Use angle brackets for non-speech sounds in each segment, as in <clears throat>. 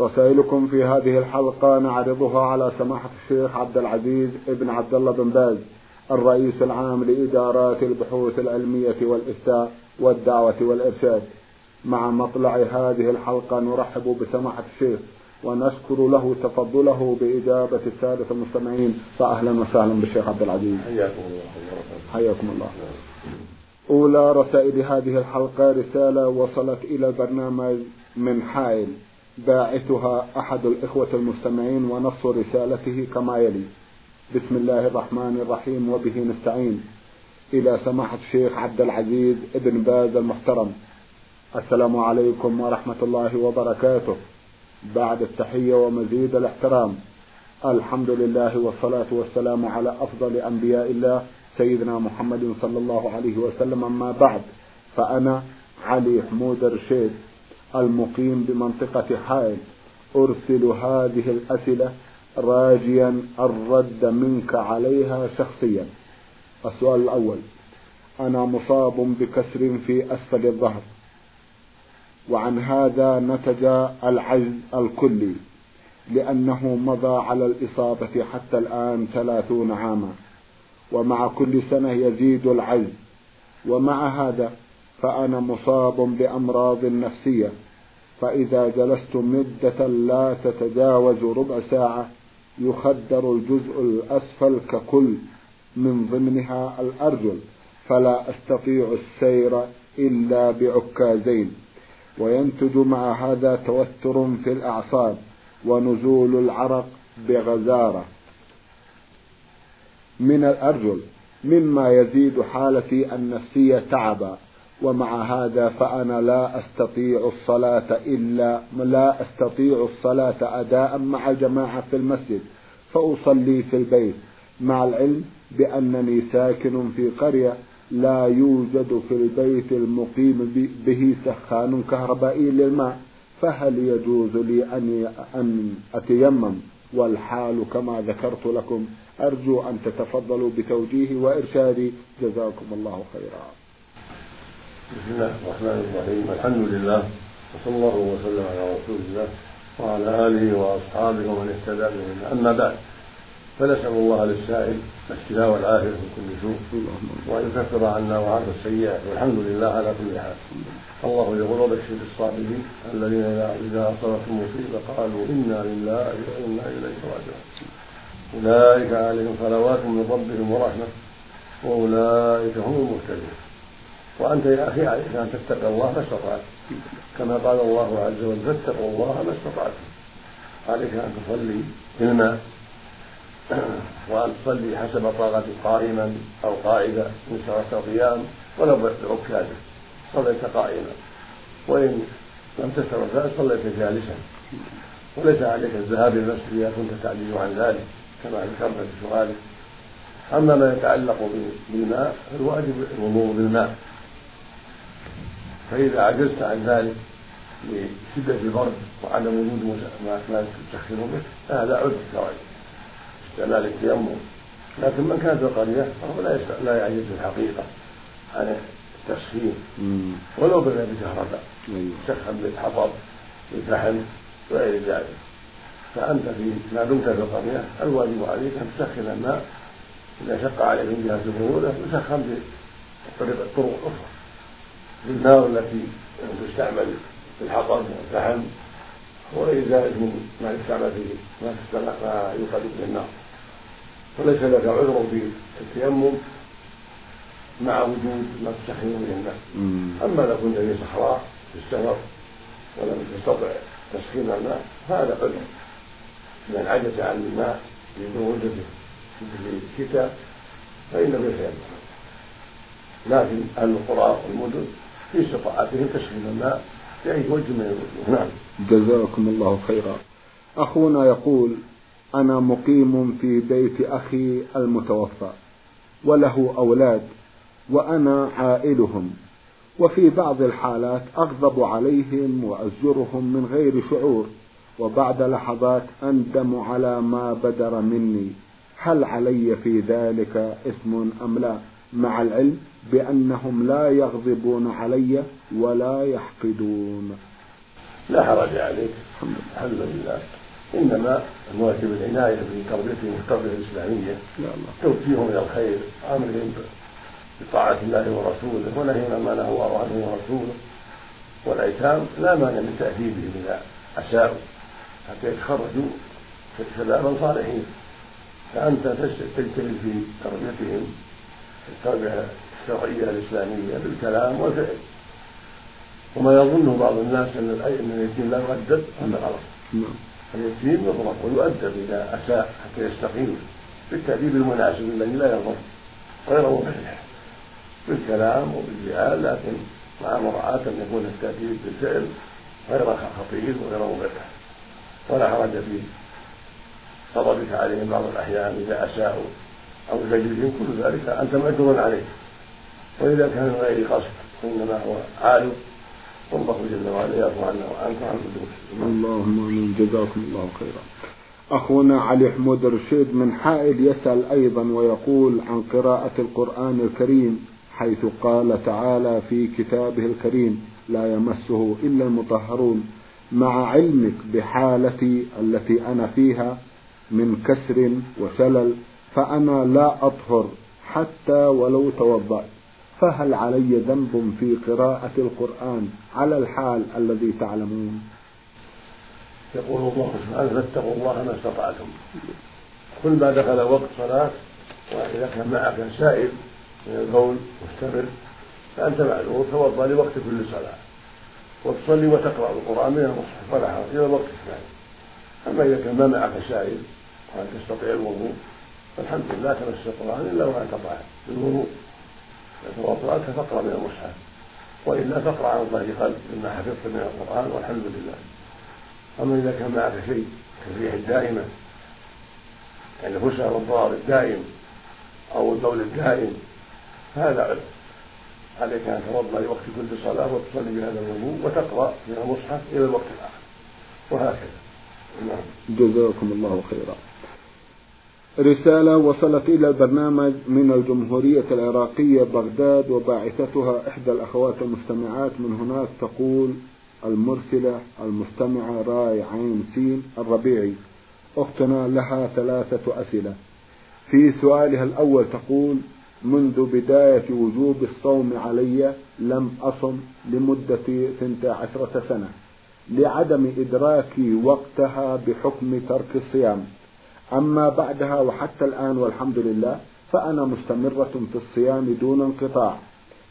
رسائلكم في هذه الحلقة نعرضها على سماحة الشيخ عبد العزيز ابن عبد الله بن باز الرئيس العام لإدارات البحوث العلمية والإفتاء والدعوة والإرشاد. مع مطلع هذه الحلقة نرحب بسماحة الشيخ ونشكر له تفضله بإجابة السادة المستمعين. فأهلا وسهلا بالشيخ عبد العزيز. حياكم الله حياكم الله. أولى رسائل هذه الحلقة رسالة وصلت إلى البرنامج من حائل. باعثها أحد الإخوة المستمعين ونص رسالته كما يلي. بسم الله الرحمن الرحيم وبه نستعين. إلى سماحة الشيخ عبد العزيز ابن باز المحترم. السلام عليكم ورحمة الله وبركاته. بعد التحية ومزيد الاحترام الحمد لله والصلاة والسلام على أفضل أنبياء الله سيدنا محمد صلى الله عليه وسلم. أما بعد فأنا علي حمود رشيد المقيم بمنطقة حائل أرسل هذه الأسئلة راجيا الرد منك عليها شخصيا. السؤال الأول أنا مصاب بكسر في أسفل الظهر. وعن هذا نتج العجز الكلي لأنه مضى على الإصابة حتى الآن ثلاثون عاما. ومع كل سنة يزيد العجز. ومع هذا فأنا مصاب بأمراض نفسية فإذا جلست مدة لا تتجاوز ربع ساعة يخدر الجزء الأسفل ككل من ضمنها الأرجل فلا أستطيع السير إلا بعكازين. وينتج مع هذا توتر في الأعصاب ونزول العرق بغزارة. من الأرجل مما يزيد حالتي النفسية تعبا. ومع هذا فأنا لا أستطيع الصلاة إلا لا أستطيع الصلاة أداء مع جماعة في المسجد فأصلي في البيت مع العلم بأنني ساكن في قرية لا يوجد في البيت المقيم به سخان كهربائي للماء فهل يجوز لي أن أن أتيمم؟ والحال كما ذكرت لكم أرجو أن تتفضلوا بتوجيهي وإرشادي جزاكم الله خيرا. بسم الله الرحمن الرحيم الحمد لله وصلى الله وسلم على رسول الله وعلى اله واصحابه ومن اهتدى بهما اما بعد فنسأل الله للسائل الشفاء والعافية من كل سوء. وأن يكفر عنا وعنه السيئات. والحمد لله على كل حال. الله يقول وبشر الصابرين الذين إذا أصابتهم مصيبة قالوا إنا لله وإنا إليه راجعون. أولئك عليهم صلوات من ربهم ورحمة. وأولئك هم المهتدون. وأنت يا أخي عليك أن تتقي الله ما استطعت. كما قال الله عز وجل فاتقوا الله ما استطعتم عليك أن تصلي في الماء <clears throat> وأن تصلي حسب طاقتك قائما أو قاعدة إن شرعت القيام ولو بعكازك صليت قائما. وإن لم تشرع ذلك صليت جالسا. وليس عليك الذهاب إلى المسجد إذا كنت تعجز عن ذلك كما ذكرت في سؤالك. أما ما يتعلق بالماء فالواجب الوضوء بالماء. فإذا عجزت عن ذلك لشدة البرد وعدم وجود ما تسخن به فهذا عذر كواجب استعمال التيمم لكن من كان في القرية فهو لا لا يعجز في الحقيقة عن التسخين ولو بدا بكهرباء يسخن بالحطب بالفحم وغير ذلك. فأنت في ما دمت في القرية الواجب عليك أن تسخن الماء. إذا شق عليك من جهة البرودة يسخن بطريق الطرق الأخرى النار التي تستعمل في الحطب والفحم ذلك من ما يستعمل في ما ما به النار. فليس لك عذر في التيمم مع وجود ما تسخن به الماء. أما لو كنت في صحراء في السفر ولم تستطع تسخين الماء فهذا عذر. من عجز عن الماء لبرودته في الشتاء فإنه يتيمم لكن أهل القرى والمدن في استطاعتهم تسخين الماء بأي وجه من الوجوه. نعم. جزاكم الله خيرا. أخونا يقول أنا مقيم في بيت أخي المتوفى وله أولاد وأنا عائلهم وفي بعض الحالات أغضب عليهم وأزجرهم من غير شعور وبعد لحظات أندم على ما بدر مني هل علي في ذلك إثم أم لا؟ مع العلم بأنهم لا يغضبون علي ولا يحقدون. لا حرج عليك. الحمد لله. إنما الواجب العناية بتربيتهم التربيه الإسلامية. توجيههم إلى الخير أمرهم بطاعة الله ورسوله ونهيهم عما نهى الله عنه ورسوله. والأيتام لا مانع من تأديبهم إذا أساءوا. حتى يتخرجوا شبابا صالحين فأنت تجتهد في تربيتهم. التربيه الشرعية الإسلامية بالكلام والفعل. وما يظنه بعض الناس أن اليتيم لا يؤدب هذا غلط نعم. اليتيم يضرب ويؤدب إذا اساء حتى يستقيم بالتأديب المناسب الذي لا يضر غير مبرح بالكلام وبالفعل لكن مع مراعاة أن يكون التأديب بالفعل غير خطير وغير مبرح ولا حرج في غضبك عليهم بعض الأحيان إذا أساءوا. أو زجرهم كل ذلك أنت مأجور عليه. وإذا كان من غير قصد وإنما هو عالم. والله جل وعلا يعفو عنا وعنك وعن كل اللهم آمين. جزاكم الله خيرا. أخونا علي حمود رشيد من حائل يسأل أيضا ويقول عن قراءة القرآن الكريم حيث قال تعالى في كتابه الكريم لا يمسه إلا المطهرون. مع علمك بحالتي التي أنا فيها من كسر وشلل فأنا لا أطهر حتى ولو توضأت فهل علي ذنب في قراءة القرآن على الحال الذي تعلمون؟ يقول الله سبحانه فاتقوا الله ما استطعتم. كل ما دخل وقت صلاة وإذا كان معك سائل من البول مستمر فأنت معلوم توضأ لوقت كل صلاة. وتصلي وتقرأ القرآن من المصحف ولا حرج إلى الوقت الثاني. أما إذا كان ما معك سائل وأن تستطيع الوضوء؟ فالحمد لله تمس القرآن إلا وأنت طاهر بالوضوء توضأت فاقرأ من المصحف. وإلا فاقرأ عن ظهر قلب مما حفظت من القرآن والحمد لله. أما إذا كان معك شيء كالريح الدائمة يعني الفسع والضرر الدائم أو البول الدائم فهذا عذر عليك أن تتوضأ لوقت كل صلاة وتصلي بهذا الوضوء وتقرأ من المصحف إلى الوقت الآخر. وهكذا. نعم. جزاكم الله خيرا. رسالة وصلت إلى البرنامج من الجمهورية العراقية بغداد وباعثتها إحدى الأخوات المستمعات. من هناك تقول المرسلة المستمعة راي عين سين الربيعي. أختنا لها ثلاثة أسئلة. في سؤالها الأول تقول منذ بداية وجوب الصوم علي لم أصم لمدة ثنتا عشرة سنة لعدم إدراكي وقتها بحكم ترك الصيام. أما بعدها وحتى الآن والحمد لله فأنا مستمرة في الصيام دون انقطاع.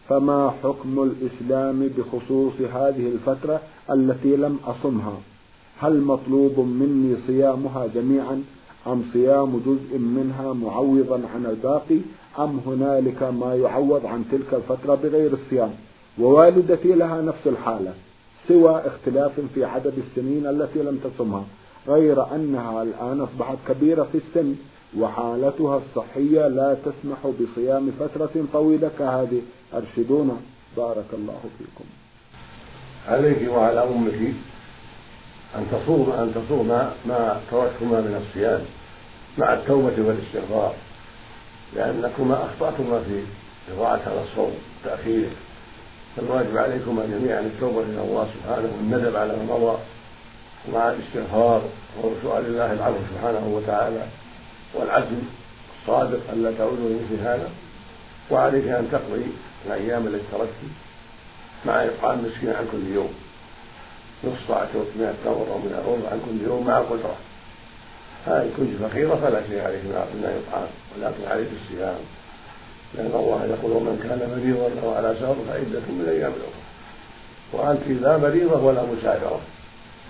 فما حكم الإسلام بخصوص هذه الفترة التي لم أصمها؟ هل مطلوب مني صيامها جميعا أم صيام جزء منها معوضا عن الباقي أم هنالك ما يعوض عن تلك الفترة بغير الصيام؟ ووالدتي لها نفس الحالة سوى اختلاف في عدد السنين التي لم تصمها. غير أنها الآن أصبحت كبيرة في السن وحالتها الصحية لا تسمح بصيام فترة طويلة كهذه. أرشدونا. بارك الله فيكم. عليك وعلى أمك أن تصوم أن تصوم ما تركتما من الصيام مع التوبة والاستغفار لأنكما أخطأتما في إضاعة هذا الصوم تأخيره فالواجب عليكما جميعا التوبة إلى الله سبحانه والندم على ما مضى. ومع الاستغفار وسؤال الله العفو سبحانه وتعالى والعزم الصادق ألا تعودوا لمثل هذا وعليك أن تقضي الأيام التي تركت مع إطعام مسكين عن كل يوم. نص صاع من التمر أو من الرز عن كل يوم مع قدرة. هذه كنت فقيرة فلا شيء عليك من إطعام ولكن عليك الصيام لأن الله يقول ومن كان مريضا أو على سفر فعدة من أيام أخرى. وأنت لا مريضة ولا مسافرة.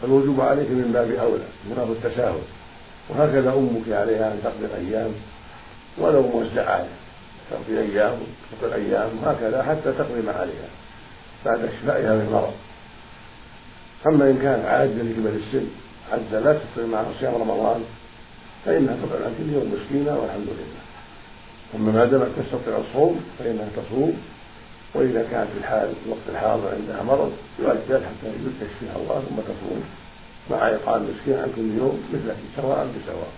فالوجوب عليك من باب أولى من باب التساهل وهكذا أمك عليها أن تقضي الأيام ولو موزعة تقضي أيام تقضي أيام هكذا حتى تقضي ما عليها بعد شفائها من المرض أما إن كانت عاجزة لكبر السن عجزة لا تستطيع معها صيام رمضان فإنها تطعم عن كل يوم مسكينة والحمد لله. أما ما دامت تستطيع الصوم فإنها تصوم. وإذا كانت في الحال الوقت الحاضر عندها مرض يؤجل حتى يشفيها الله ثم تصوم مع إطعام مسكين عن كل يوم مثلك سواء بسواء.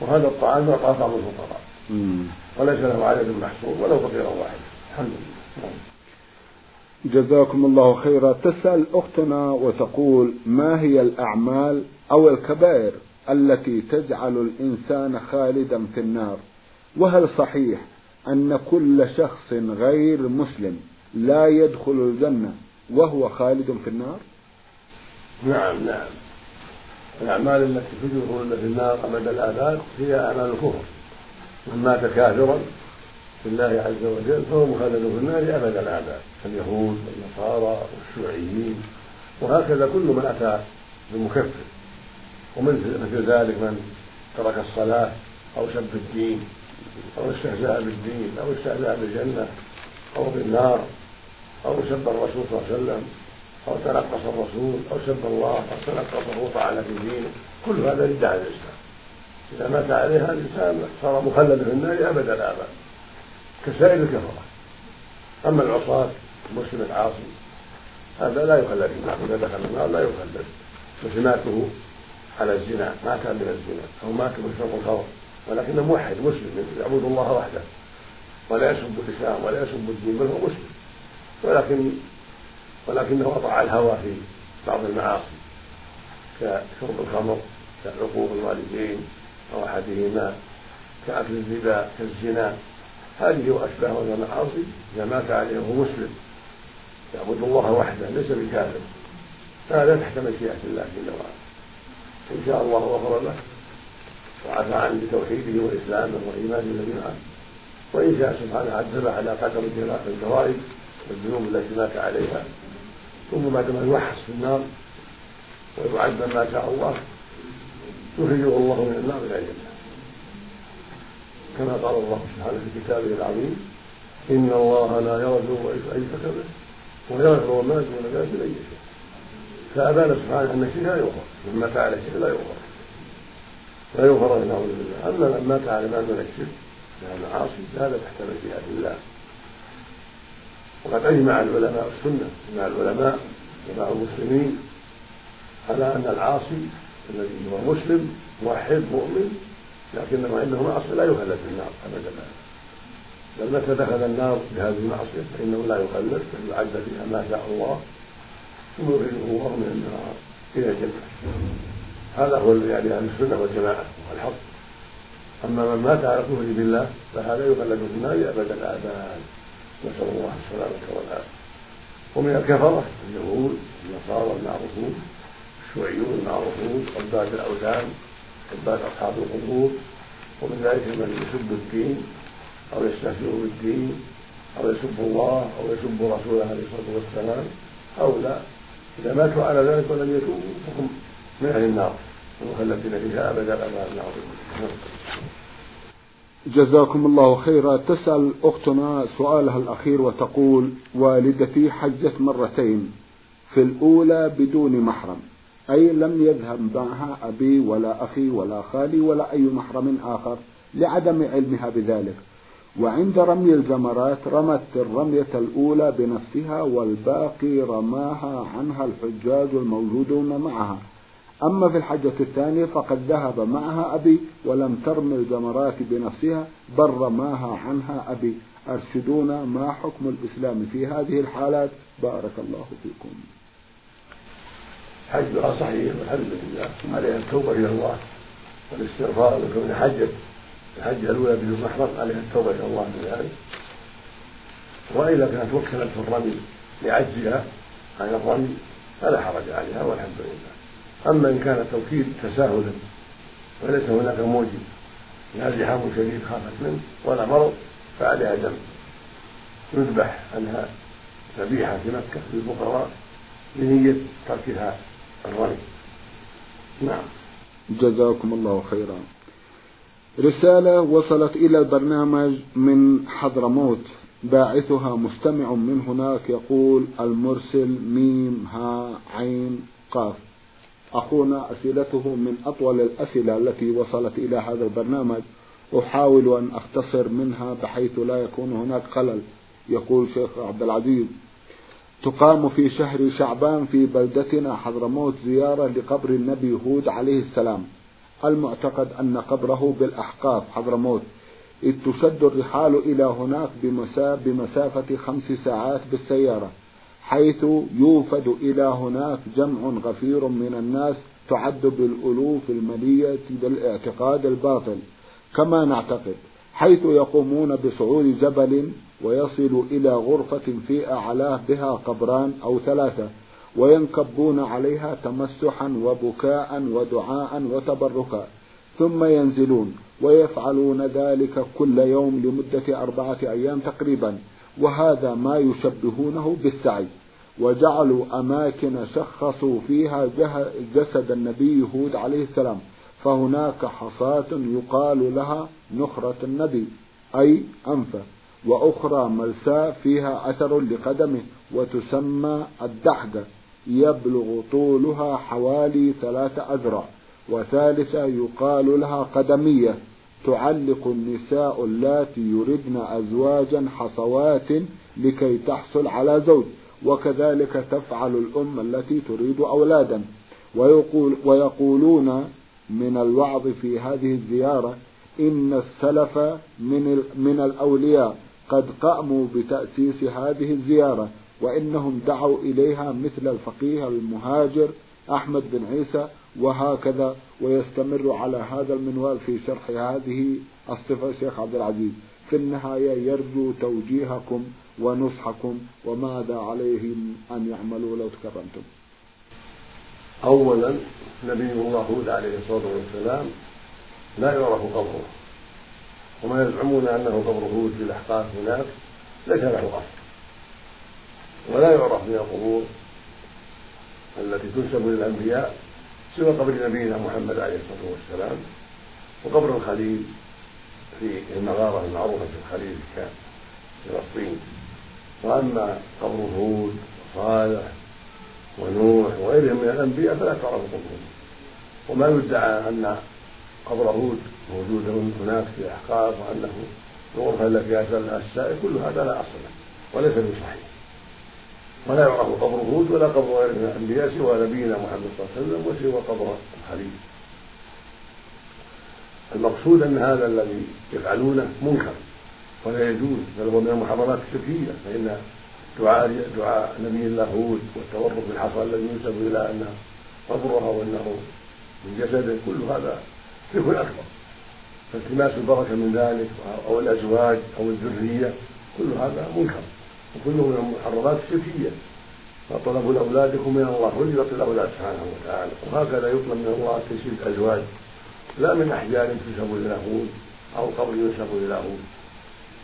وهذا الطعام يعطى بعض الفقراء. وليس له عدد محصور ولو فقيرا واحدا. الحمد لله. نعم. جزاكم الله خيرا. تسأل أختنا وتقول ما هي الأعمال أو الكبائر التي تجعل الإنسان خالدا في النار؟ وهل صحيح أن كل شخص غير مسلم لا يدخل الجنة وهو خالد في النار؟ نعم نعم. الأعمال التي تدخل في النار أبد الآباد هي أعمال الكفر. من مات كافرا بالله عز وجل فهو مخلد في النار أبد الآباد كاليهود والنصارى والشيوعيين وهكذا كل من أتى بمكفر. ومثل ذلك من ترك الصلاة أو سب الدين. أو استهزأ بالدين أو استهزأ بالجنة أو بالنار أو سب الرسول صلى الله عليه وسلم أو تنقص الرسول أو سب الله أو تنقصه وطعن في دينه كل هذا ردة على الإسلام. إذا مات عليها الإنسان صار مخلدا في النار أبد. الآباد كسائر الكفرة. أما العصاة المسلم العاصي هذا لا يخلد في النار إذا دخل النار لا يخلد. وسماته على الزنا مات من الزنا أو مات بشرب الخمر. ولكنه موحد مسلم يعبد الله وحده. ولا يسب الإسلام ولا يسب الدين بل هو مسلم. ولكن ولكنه أطاع الهوى في بعض المعاصي كشرب الخمر كعقوق الوالدين أو أحدهما كأكل الربا كالزنا. هذه واشباه المعاصي إذا مات عليه وهو مسلم. يعبد الله وحده ليس بكافر. هذا تحت مشيئه الله جل وعلا. إن شاء الله غفر له. وعفى عنه بتوحيده وإسلامه وإيمانه الذي معه وإن شاء سبحانه عذب على قدر الجرائم والذنوب التي مات عليها. ثم بعد ما يوحص في النار ويعذب ما شاء الله يخرجه الله من النار إلى الجنه كما قال الله سبحانه في كتابه العظيم إن الله لا يغفر أن يشرك به ويغفر ما دون ذلك من يشاء فأبان سبحانه أن الشرك لا يغفر من مات على الشرك لا يغفر. لا يغفر له نعوذ بالله. أما من مات على ما دون الشرك من المعاصي فهذا تحت مشيئه الله. وقد أجمع العلماء السنة أجمع العلماء جماعة المسلمين على أن العاصي الذي هو مسلم موحد مؤمن لكنه عنده معصية لا يخلد في النار أبدا. بل متى دخل النار بهذه المعصية فإنه لا يخلد بل يعذب فيها ما شاء الله ثم يخرجه الله من النار إلى الجنة. هذا هو يعني أهل السنة والجماعة والحق. أما من مات على كفره بالله فهذا يخلد في النار ابد الاباد نسأل الله السلامة والعافية. ومن الكفرة اليهود النصارى المعروفون الشيوعيون المعروفون عباد الأوثان عباد أصحاب القبور. ومن ذلك من يسب الدين أو يستهزئ بالدين أو يسب الله أو يسب رسوله عليه الصلاة والسلام. هؤلاء إذا ماتوا على ذلك ولم يتوبوا فهم من أهل النار المخلدين فيها أبدا الأبد جزاكم الله خيرا. تسأل أختنا سؤالها الأخير وتقول والدتي حجت مرتين في الأولى بدون محرم. أي لم يذهب معها أبي ولا أخي ولا خالي ولا أي محرم آخر لعدم علمها بذلك. وعند رمي الجمرات رمت الرمية الأولى بنفسها والباقي رماها عنها الحجاج الموجودون معها. أما في الحجة الثانية فقد ذهب معها أبي ولم ترمي الجمرات بنفسها بل رماها عنها أبي. أرشدونا ما حكم الإسلام في هذه الحالات؟ بارك الله فيكم. حجها صحيح والحمد لله. عليها التوبة إلى الله والاستغفار لكون حجت الحجة الأولى بدون محرم عليها التوبة إلى الله من ذلك. وإذا كانت وكلت في الرمي لعجزها عن الرمي فلا حرج عليها والحمد لله. أما إن كان التوكيد تساهلا وليس هناك موجب لا زحام شديد خافت منه ولا مرض فعليها دم يذبح عنها ذبيحة في مكة للفقراء بنية تركها الرمي. نعم. جزاكم الله خيرا. رسالة وصلت إلى البرنامج من حضرموت. باعثها مستمع من هناك يقول المرسل ميم ها عين قاف. أخونا أسئلته من أطول الأسئلة التي وصلت إلى هذا البرنامج. أحاول أن أختصر منها بحيث لا يكون هناك خلل يقول شيخ عبد العزيز. تقام في شهر شعبان في بلدتنا حضرموت زيارة لقبر النبي هود عليه السلام. المعتقد أن قبره بالأحقاف حضرموت إذ تشد الرحال إلى هناك بمسافة خمس ساعات بالسيارة. حيث يوفد إلى هناك جمع غفير من الناس تعد بالألوف الملية بالاعتقاد الباطل كما نعتقد حيث يقومون بصعود جبل ويصل إلى غرفة في أعلاه بها قبران أو ثلاثة وينكبون عليها تمسحا وبكاء ودعاء وتبركا ثم ينزلون ويفعلون ذلك كل يوم لمدة أربعة أيام تقريبا. وهذا ما يشبهونه بالسعي. وجعلوا أماكن شخصوا فيها جسد النبي هود عليه السلام. فهناك حصاة يقال لها نخرة النبي أي أنفة. وأخرى ملساء فيها أثر لقدمه وتسمى الدحجة. يبلغ طولها حوالي ثلاثة أذرع. وثالثة يقال لها قدمية. تعلق النساء اللاتي يردن أزواجا حصوات لكي تحصل على زوج وكذلك تفعل الأم التي تريد أولادا. ويقول ويقولون من الوعظ في هذه الزيارة إن السلف من من الأولياء قد قاموا بتأسيس هذه الزيارة وإنهم دعوا إليها مثل الفقيه المهاجر أحمد بن عيسى وهكذا ويستمر على هذا المنوال في شرح هذه الصفة شيخ عبد العزيز. في النهاية يرجو توجيهكم ونصحكم وماذا عليهم أن يعملوا لو تكرمتم. أولا نبي الله هود عليه الصلاة والسلام لا يعرف قبره وما يزعمون أنه قبر هود في الأحقاف هناك ليس له أصل. ولا يعرف من القبور التي تنسب للأنبياء سوى قبر نبينا محمد عليه الصلاة والسلام وقبر الخليل في المغارة المعروفة في الخليل في فلسطين وأما قبر هود وصالح ونوح وغيرهم من الأنبياء فلا تعرف قبورهم وما يدعى أن قبر هود موجود هناك في أحقاف وأنه الغرفة التي فيها السائل كل هذا لا أصل له وليس بصحيح. ولا يعرف قبر هود ولا قبر غير من الأنبياء سوى نبينا محمد صلى الله عليه وسلم وسوى قبر الخليل. المقصود أن هذا الذي يفعلونه منكر ولا يجوز بل هو من المحرمات الشركيه فإن دعاء دعاء نبي الله هود والتورط بالحصى الذي ينسب إلى انه قبرها وأنه من جسده كل هذا شرك أكبر. فالتماس البركة من ذلك أو الأزواج أو الذرية كل هذا منكر. وكله من المحرمات الشركيه فطلب الاولاد يكون من الله يعطي الاولاد سبحانه وتعالى. وهكذا يطلب من الله تيسير الأزواج لا من أحجار تنسب إلى هود أو قبر ينسب إلى هود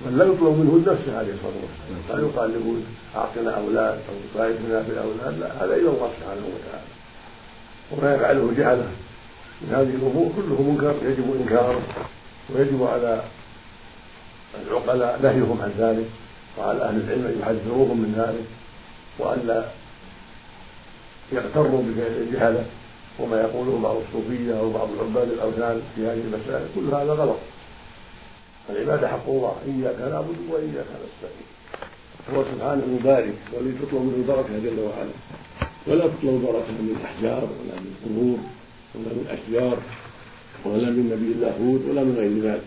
بل لا يطلب منه نفسه عليه الصلاة والسلام. لا يقال لهود أعطنا أولاد أو باركنا في الاولاد لا هذا إلى الله سبحانه وتعالى. وما يفعله جهلة. من هذه الأمور كله منكر يجب إنكاره ويجب على العقلاء نهيهم عن ذلك. وعلى أهل العلم أن يحذروهم من ذلك وأن لا يغتروا بجهلة وما يقوله بعض الصوفية أو بعض عباد الأوثان في هذه المسائل. كل هذا غلط. العبادة حق الله. إياك نعبد وإياك نستعين. هو سبحانه يبارك ولي تطلب منه البركة جل وعلا. ولا تطلب البركة من الأحجار ولا من القبور ولا من الأشجار ولا من نبي الله هود ولا من غير ذلك.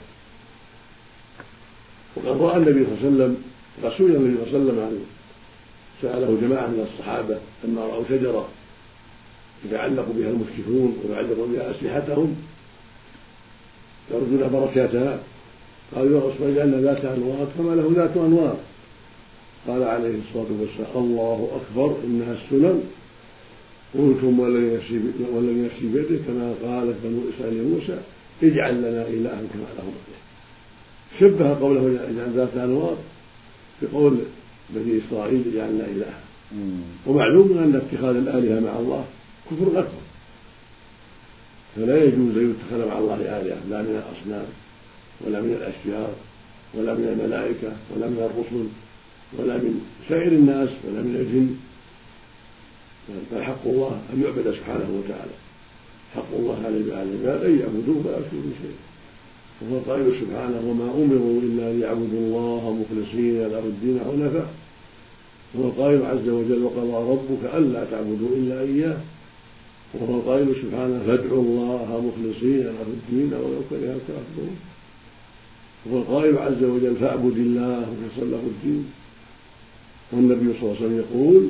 وقد رأى النبي صلى الله عليه وسلم رسول النبي صلى الله عليه وسلم سأله جماعة من الصحابة لما رأوا شجرة يتعلق بها المشركون ويعلق بها أسلحتهم؟ يرجون بركاتها. قالوا يا رسول الله لأن ذات أنوار كما له ذات أنوار. قال عليه الصلاة والسلام الله أكبر إنها السنن. قلتم ولن يفسي بيده كما قالت بنو إسرائيل موسى اجعل لنا إلها كما لهم شبه قوله اجعل ذات أنوار بقول بني إسرائيل جعلنا إلها ومعلوم أن اتخاذ الآلهة مع الله كفر أكبر فلا يجوز أن يتخذ مع الله آلهة لا من الأصنام ولا من الأشجار ولا من الملائكة ولا من الرسل ولا من سائر الناس ولا من الجن. بل حق الله أن يعبد سبحانه وتعالى. حق الله على العباد أن يعبدوه ولا يشركوا شيئا وهو القائل سبحانه وما أمروا إلا ليعبدوا الله مخلصين له الدين حنفاء. وهو القائل عز وجل وقضى ربك ألا تعبدوا إلا إياه. وهو القائل سبحانه فادعوا الله مخلصين له الدين ولو كره الكافرون. وهو القائل عز وجل فاعبد الله مخلصا له الدين. والنبي صلى الله عليه وسلم يقول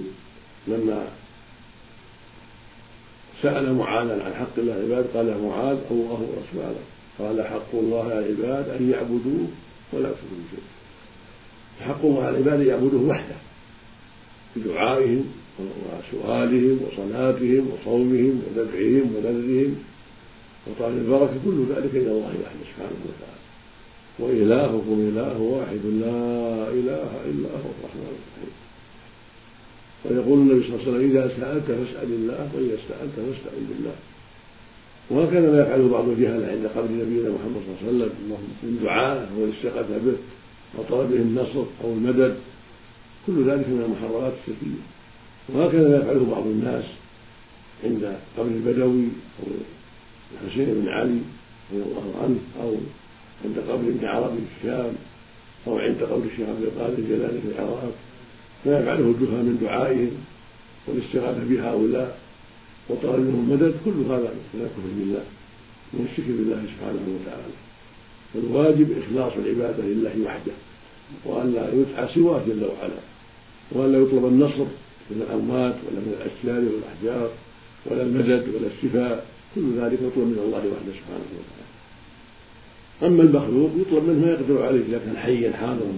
لما سأل معاذا عن حق الله العباد قال يا معاذ الله ورسوله قال حق الله على العباد أن يعبدوه ولا يشركوا شيئا حق الله على العباد أن يعبدوه وحده بدعائهم وسؤالهم وصلاتهم وصومهم وذبحهم ونذرهم وطعام البركة كل ذلك إلى الله وحده سبحانه وتعالى. وإلهكم إله واحد لا إله إلا هو الرحمن الرحيم. ويقول النبي صلى الله عليه وسلم إذا سألت فاسأل الله وإذا استعنت فاستعن بالله. وهكذا ما يفعله بعض الجهله عند قبر نبينا محمد صلى الله عليه وسلم. من دعاء والاستغاثه به وطلبه النصر أو المدد. كل ذلك من المحرمات الشركية. وهكذا ما يفعله بعض الناس عند قبر البدوي أو الحسين بن علي رضي الله عنه أو عند قبر ابن عربي في الشام أو عند قبر الشيخ عبد القادر الجيلاني في العراق. ما يفعله الجهال من دعائهم والاستغاثة بهؤلاء. وطلب منهم المدد كل هذا من الكفر بالله من الشرك بالله سبحانه وتعالى. فالواجب إخلاص العبادة لله وحده وأن لا يدعى سواه جل وعلا وأن لا يطلب النصر من الأموات ولا من الأشجار والأحجار ولا المدد ولا الشفاء كل ذلك يطلب من الله وحده سبحانه وتعالى. أما المخلوق يطلب منه ما يقدر عليه إذا كان حيا حاضرا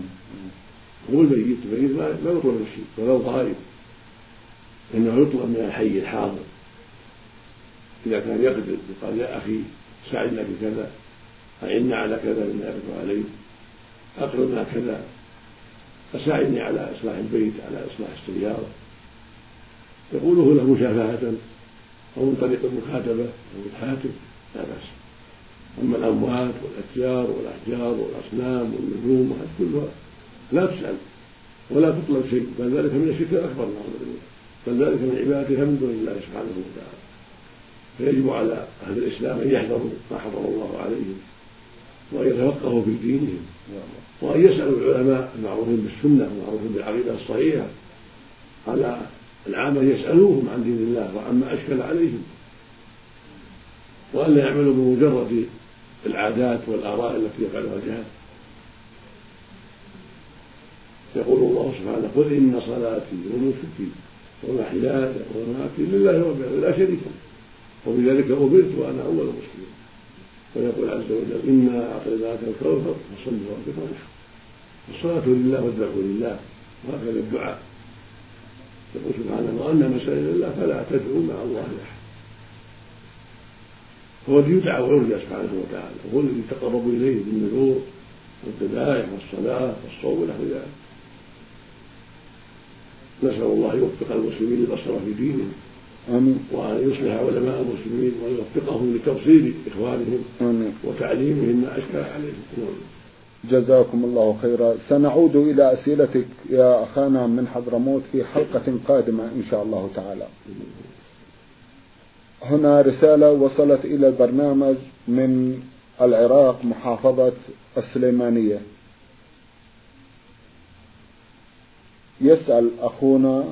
هو الميت الميت ما يطلب الشيء ولو غائب إنه يطلب من الحي الحاضر. إذا كان يقدر يقال يا أخي ساعدنا في كذا أعنا على كذا مما يقدر عليه أقرضنا كذا أساعدني على إصلاح البيت على إصلاح السيارة. يقوله له مشافهة أو من طريق المكاتبة أو الهاتف لا بأس. أما الأموات والأشجار والأحجار والأصنام والنجوم وهذه كلها لا تسأل ولا تطلب شيء بل ذلك من الشرك الأكبر نعوذ بالله. بل ذلك من من دون الله سبحانه وتعالى. فيجب على أهل الإسلام أن يحذروا ما حرم الله عليهم وأن يتفقهوا في دينهم وأن يسألوا العلماء المعروفين بالسنة والمعروفين بالعقيدة الصحيحة على العامة يسألوهم عن دين الله وعما أشكل عليهم وأن لا يعملوا بمجرد العادات والآراء التي يفعلها الجهل. يقول الله سبحانه قل إن صلاتي ونسكي ومحياي ومماتي لله رب العالمين لا شريك له. وبذلك أمرت وأنا أول المسلمين. ويقول عز وجل إنا أعطيناك الكوثر فصل لربك وانحر الصلاة لله والذبح لله وهكذا الدعاء. يقول سبحانه وأن مسائل الله فلا تدعوا مع الله أحد. هو يدعى ويرجى سبحانه وتعالى. هو الذي يتقرب إليه بالنذور والذبائح والصلاة والصوم ونحو ذلك. نسأل الله يوفق المسلمين للبصر في دينهم. آمين. وأن يصلح علماء المسلمين ويوفقهم لتبصير إخوانهم آمين. وتعليمهم ما أشكل عليهم. جزاكم الله خيرا. سنعود إلى أسئلتك يا أخانا من حضرموت في حلقة قادمة إن شاء الله تعالى. هنا رسالة وصلت إلى البرنامج من العراق محافظة السليمانية. يسأل أخونا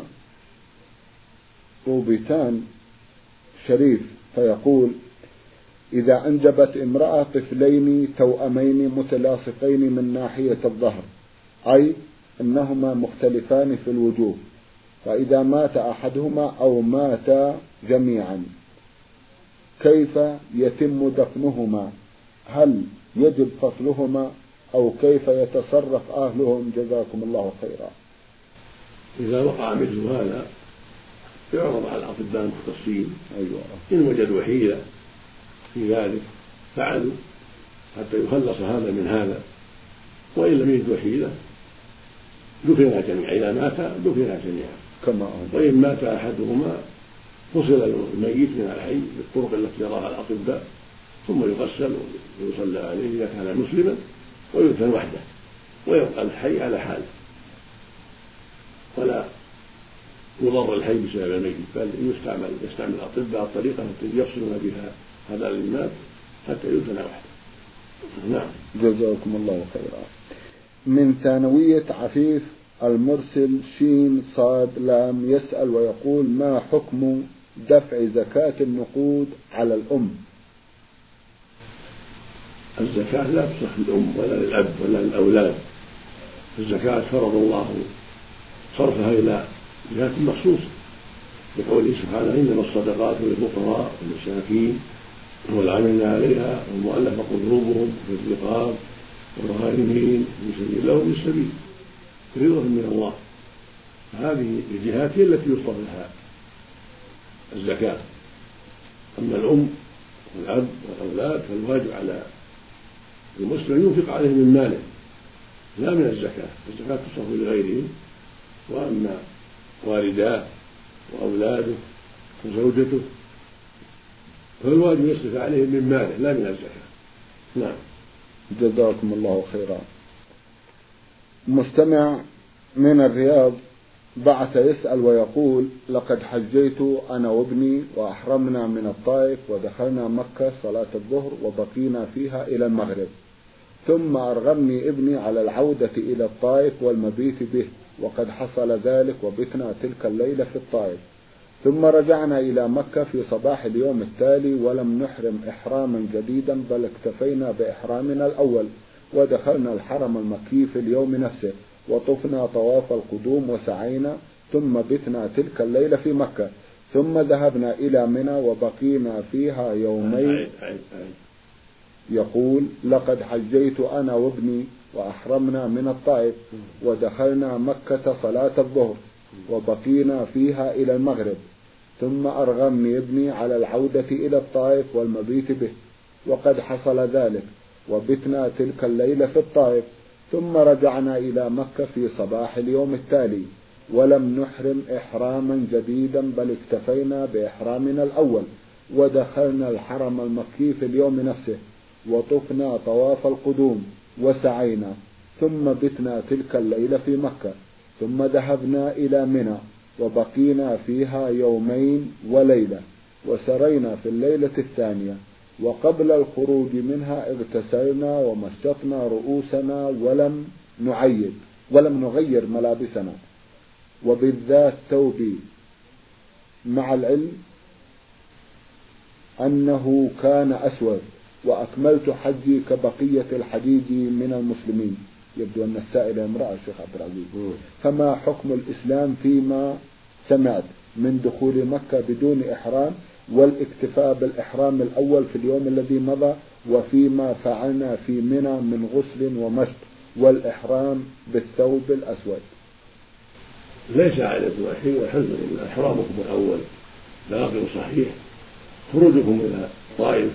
روبيتان شريف فيقول إذا أنجبت امرأة طفلين توأمين متلاصقين من ناحية الظهر أي أنهما مختلفان في الوجوه فإذا مات أحدهما أو ماتا جميعا كيف يتم دفنهما؟ هل يجب فصلهما؟ أو كيف يتصرف أهلهم؟ جزاكم الله خيرا. إذا وقع مثل هذا يعرض على الأطباء المختصين أيوة. إن وجدوا حيلة في ذلك فعلوا حتى يخلص هذا من هذا. وإن لم يجدوا حيلة دفنا جميعا. إذا مات دفنا جميعا. كما وإن مات أحدهما فصل الميت من الحي بالطرق التي يراها الأطباء ثم يغسل ويصلى عليه إذا كان مسلما ويدفن وحده ويبقى الحي على حاله. ولا يضر الحي بسبب الميت بل يستعمل يستعمل الاطباء الطريقة التي يفصلون بها هذا الذي مات حتى يدفن وحده. نعم. جزاكم الله خيرا. من ثانوية عفيف المرسل شين صاد لام يسأل ويقول ما حكم دفع زكاة النقود على الأم؟ الزكاة لا تصح للأم ولا للأب ولا للأولاد. الزكاة فرض الله صرفها إلى جهة مخصوصة لقوله سبحانه إنما الصدقات للفقراء والمساكين والعاملين عليها والمؤلف قلوبهم في الرقاب والغارمين في سبيل الله وفي السبيل. فريضة من الله. هذه الجهات هي التي يصرف لها الزكاة. أما الأم والأب والأولاد فالواجب على المسلم ينفق عليهم من ماله لا من الزكاة. الزكاة تصرف لغيرهم وأما والداه وأولاده وزوجته فالواجب يصرف عليهم من ماله لا من الزكاة. نعم. جزاكم الله خيرا. مستمع من الرياض بعث يسأل ويقول لقد حجيت أنا وابني وأحرمنا من الطائف ودخلنا مكة صلاة الظهر وبقينا فيها إلى المغرب. ثم أرغمني ابني على العودة إلى الطائف والمبيت به. وقد حصل ذلك وبتنا تلك الليلة في الطائف. ثم رجعنا إلى مكة في صباح اليوم التالي ولم نحرم إحراما جديدا بل اكتفينا بإحرامنا الأول ودخلنا الحرم المكي في اليوم نفسه وطفنا طواف القدوم وسعينا ثم بتنا تلك الليلة في مكة. ثم ذهبنا إلى منى وبقينا فيها يومين. يقول لقد حجيت أنا وابني وأحرمنا من الطائف ودخلنا مكة صلاة الظهر وبقينا فيها إلى المغرب. ثم أرغمني ابني على العودة إلى الطائف والمبيت به وقد حصل ذلك وبتنا تلك الليلة في الطائف. ثم رجعنا إلى مكة في صباح اليوم التالي. ولم نحرم إحراما جديدا بل اكتفينا بإحرامنا الأول. ودخلنا الحرم المكي في اليوم نفسه وطفنا طواف القدوم. وسعينا. ثم بتنا تلك الليلة في مكة. ثم ذهبنا إلى منى. وبقينا فيها يومين وليلة. وسرينا في الليلة الثانية. وقبل الخروج منها اغتسلنا ومشطنا رؤوسنا ولم نعيد. ولم نغير ملابسنا. وبالذات ثوبي. مع العلم أنه كان أسود. وأكملت حجي كبقية الحديد من المسلمين. يبدو أن السائلة امرأة الشيخ عبد العزيز. فما حكم الإسلام فيما سمعت من دخول مكة بدون إحرام والاكتفاء بالإحرام الأول في اليوم الذي مضى وفيما فعلنا في منى من غسل ومشط والإحرام بالثوب الأسود؟ ليس عليكم شيء والحمد لله إحرامكم الأول. باقي صحيح. خروجكم إلى الطائف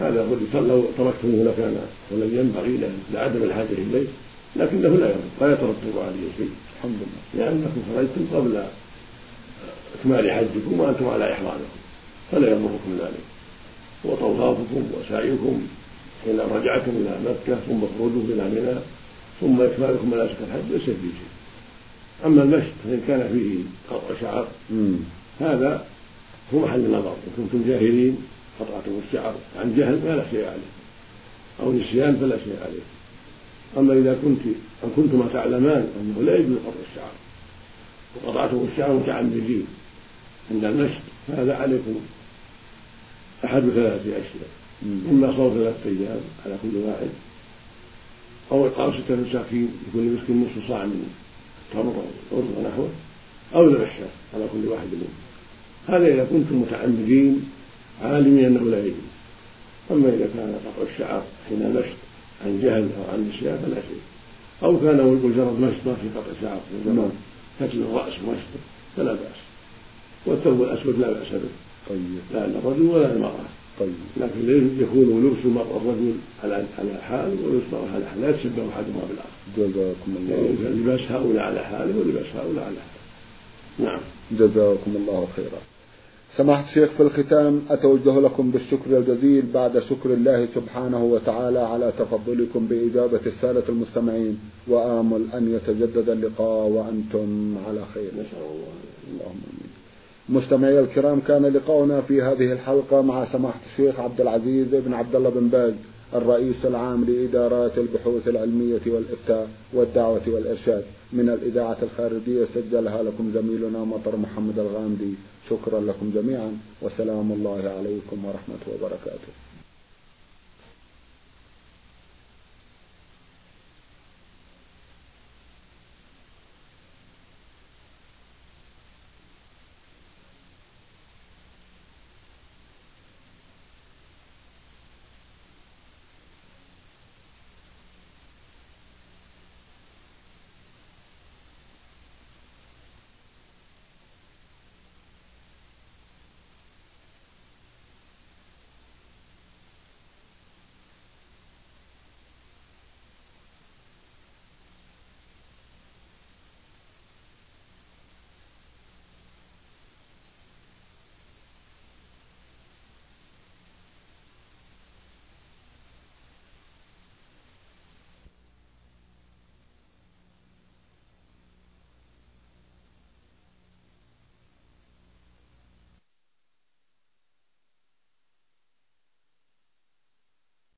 هذا هو لو تركتموه لكان والذي ينبغي لعدم الحاجة إليه لكنه لا لا يترتب عليه شيء. الحمد لله. لأنكم خرجتم قبل إكمال حجكم وأنتم على إحرامكم فلا يضركم ذلك. وطوافكم وسعيكم حين رجعتم إلى مكة ثم خروجكم إلى منى ثم إكمالكم مناسك الحج ليس فيه شيء. أما المشي فإن كان فيه قطع شعر هذا هو محل النظر. إن كنتم جاهلين قطعتم الشعر عن جهل فلا شيء عليه. أو نسيان فلا شيء عليه. أما إذا كنت أو كنتما تعلمان أنه لا يجوز قطع الشعر. وقطعتم الشعر متعمدين عند المشط فهذا عليكم أحد ثلاثة أشياء. إما صوم ثلاثة أيام على كل واحد. أو إطعام ستة مساكين لكل مسكين نصف صاع من تمر أو أرز ونحوه أو ذبح على كل واحد منهم. هذا إذا كنتم متعمدين عالمين أنه لا يجوز. أما إذا كان قطع الشعر حين المشط عن جهل أو عن نسيان فلا شيء. أو كان مجرد مشط ما في قطع شعر مجرد كتل الرأس ومشط فلا بأس. والثوب الأسود لا بأس به. طيب. لا للرجل ولا للمرأة طيب. لكن يكون لبس الرجل على على حال ولبس المرأة على حال. لا يتشبه أحدهما بالآخر. جزاكم الله لباس هؤلاء على حال ولباس هؤلاء على حال نعم. جزاكم الله خيرا. سماحة الشيخ في الختام أتوجه لكم بالشكر الجزيل بعد شكر الله سبحانه وتعالى على تفضلكم بإجابة السادة المستمعين وآمل أن يتجدد اللقاء وأنتم على خير. إن شاء الله اللهم آمين. مستمعي الكرام كان لقاؤنا في هذه الحلقة مع سماحة الشيخ عبد العزيز بن عبد الله بن باز. الرئيس العام لإدارات البحوث العلمية والإفتاء والدعوة والإرشاد. من الإذاعة الخارجية سجلها لكم زميلنا مطر محمد الغامدي. شكرا لكم جميعا وسلام الله عليكم ورحمة وبركاته.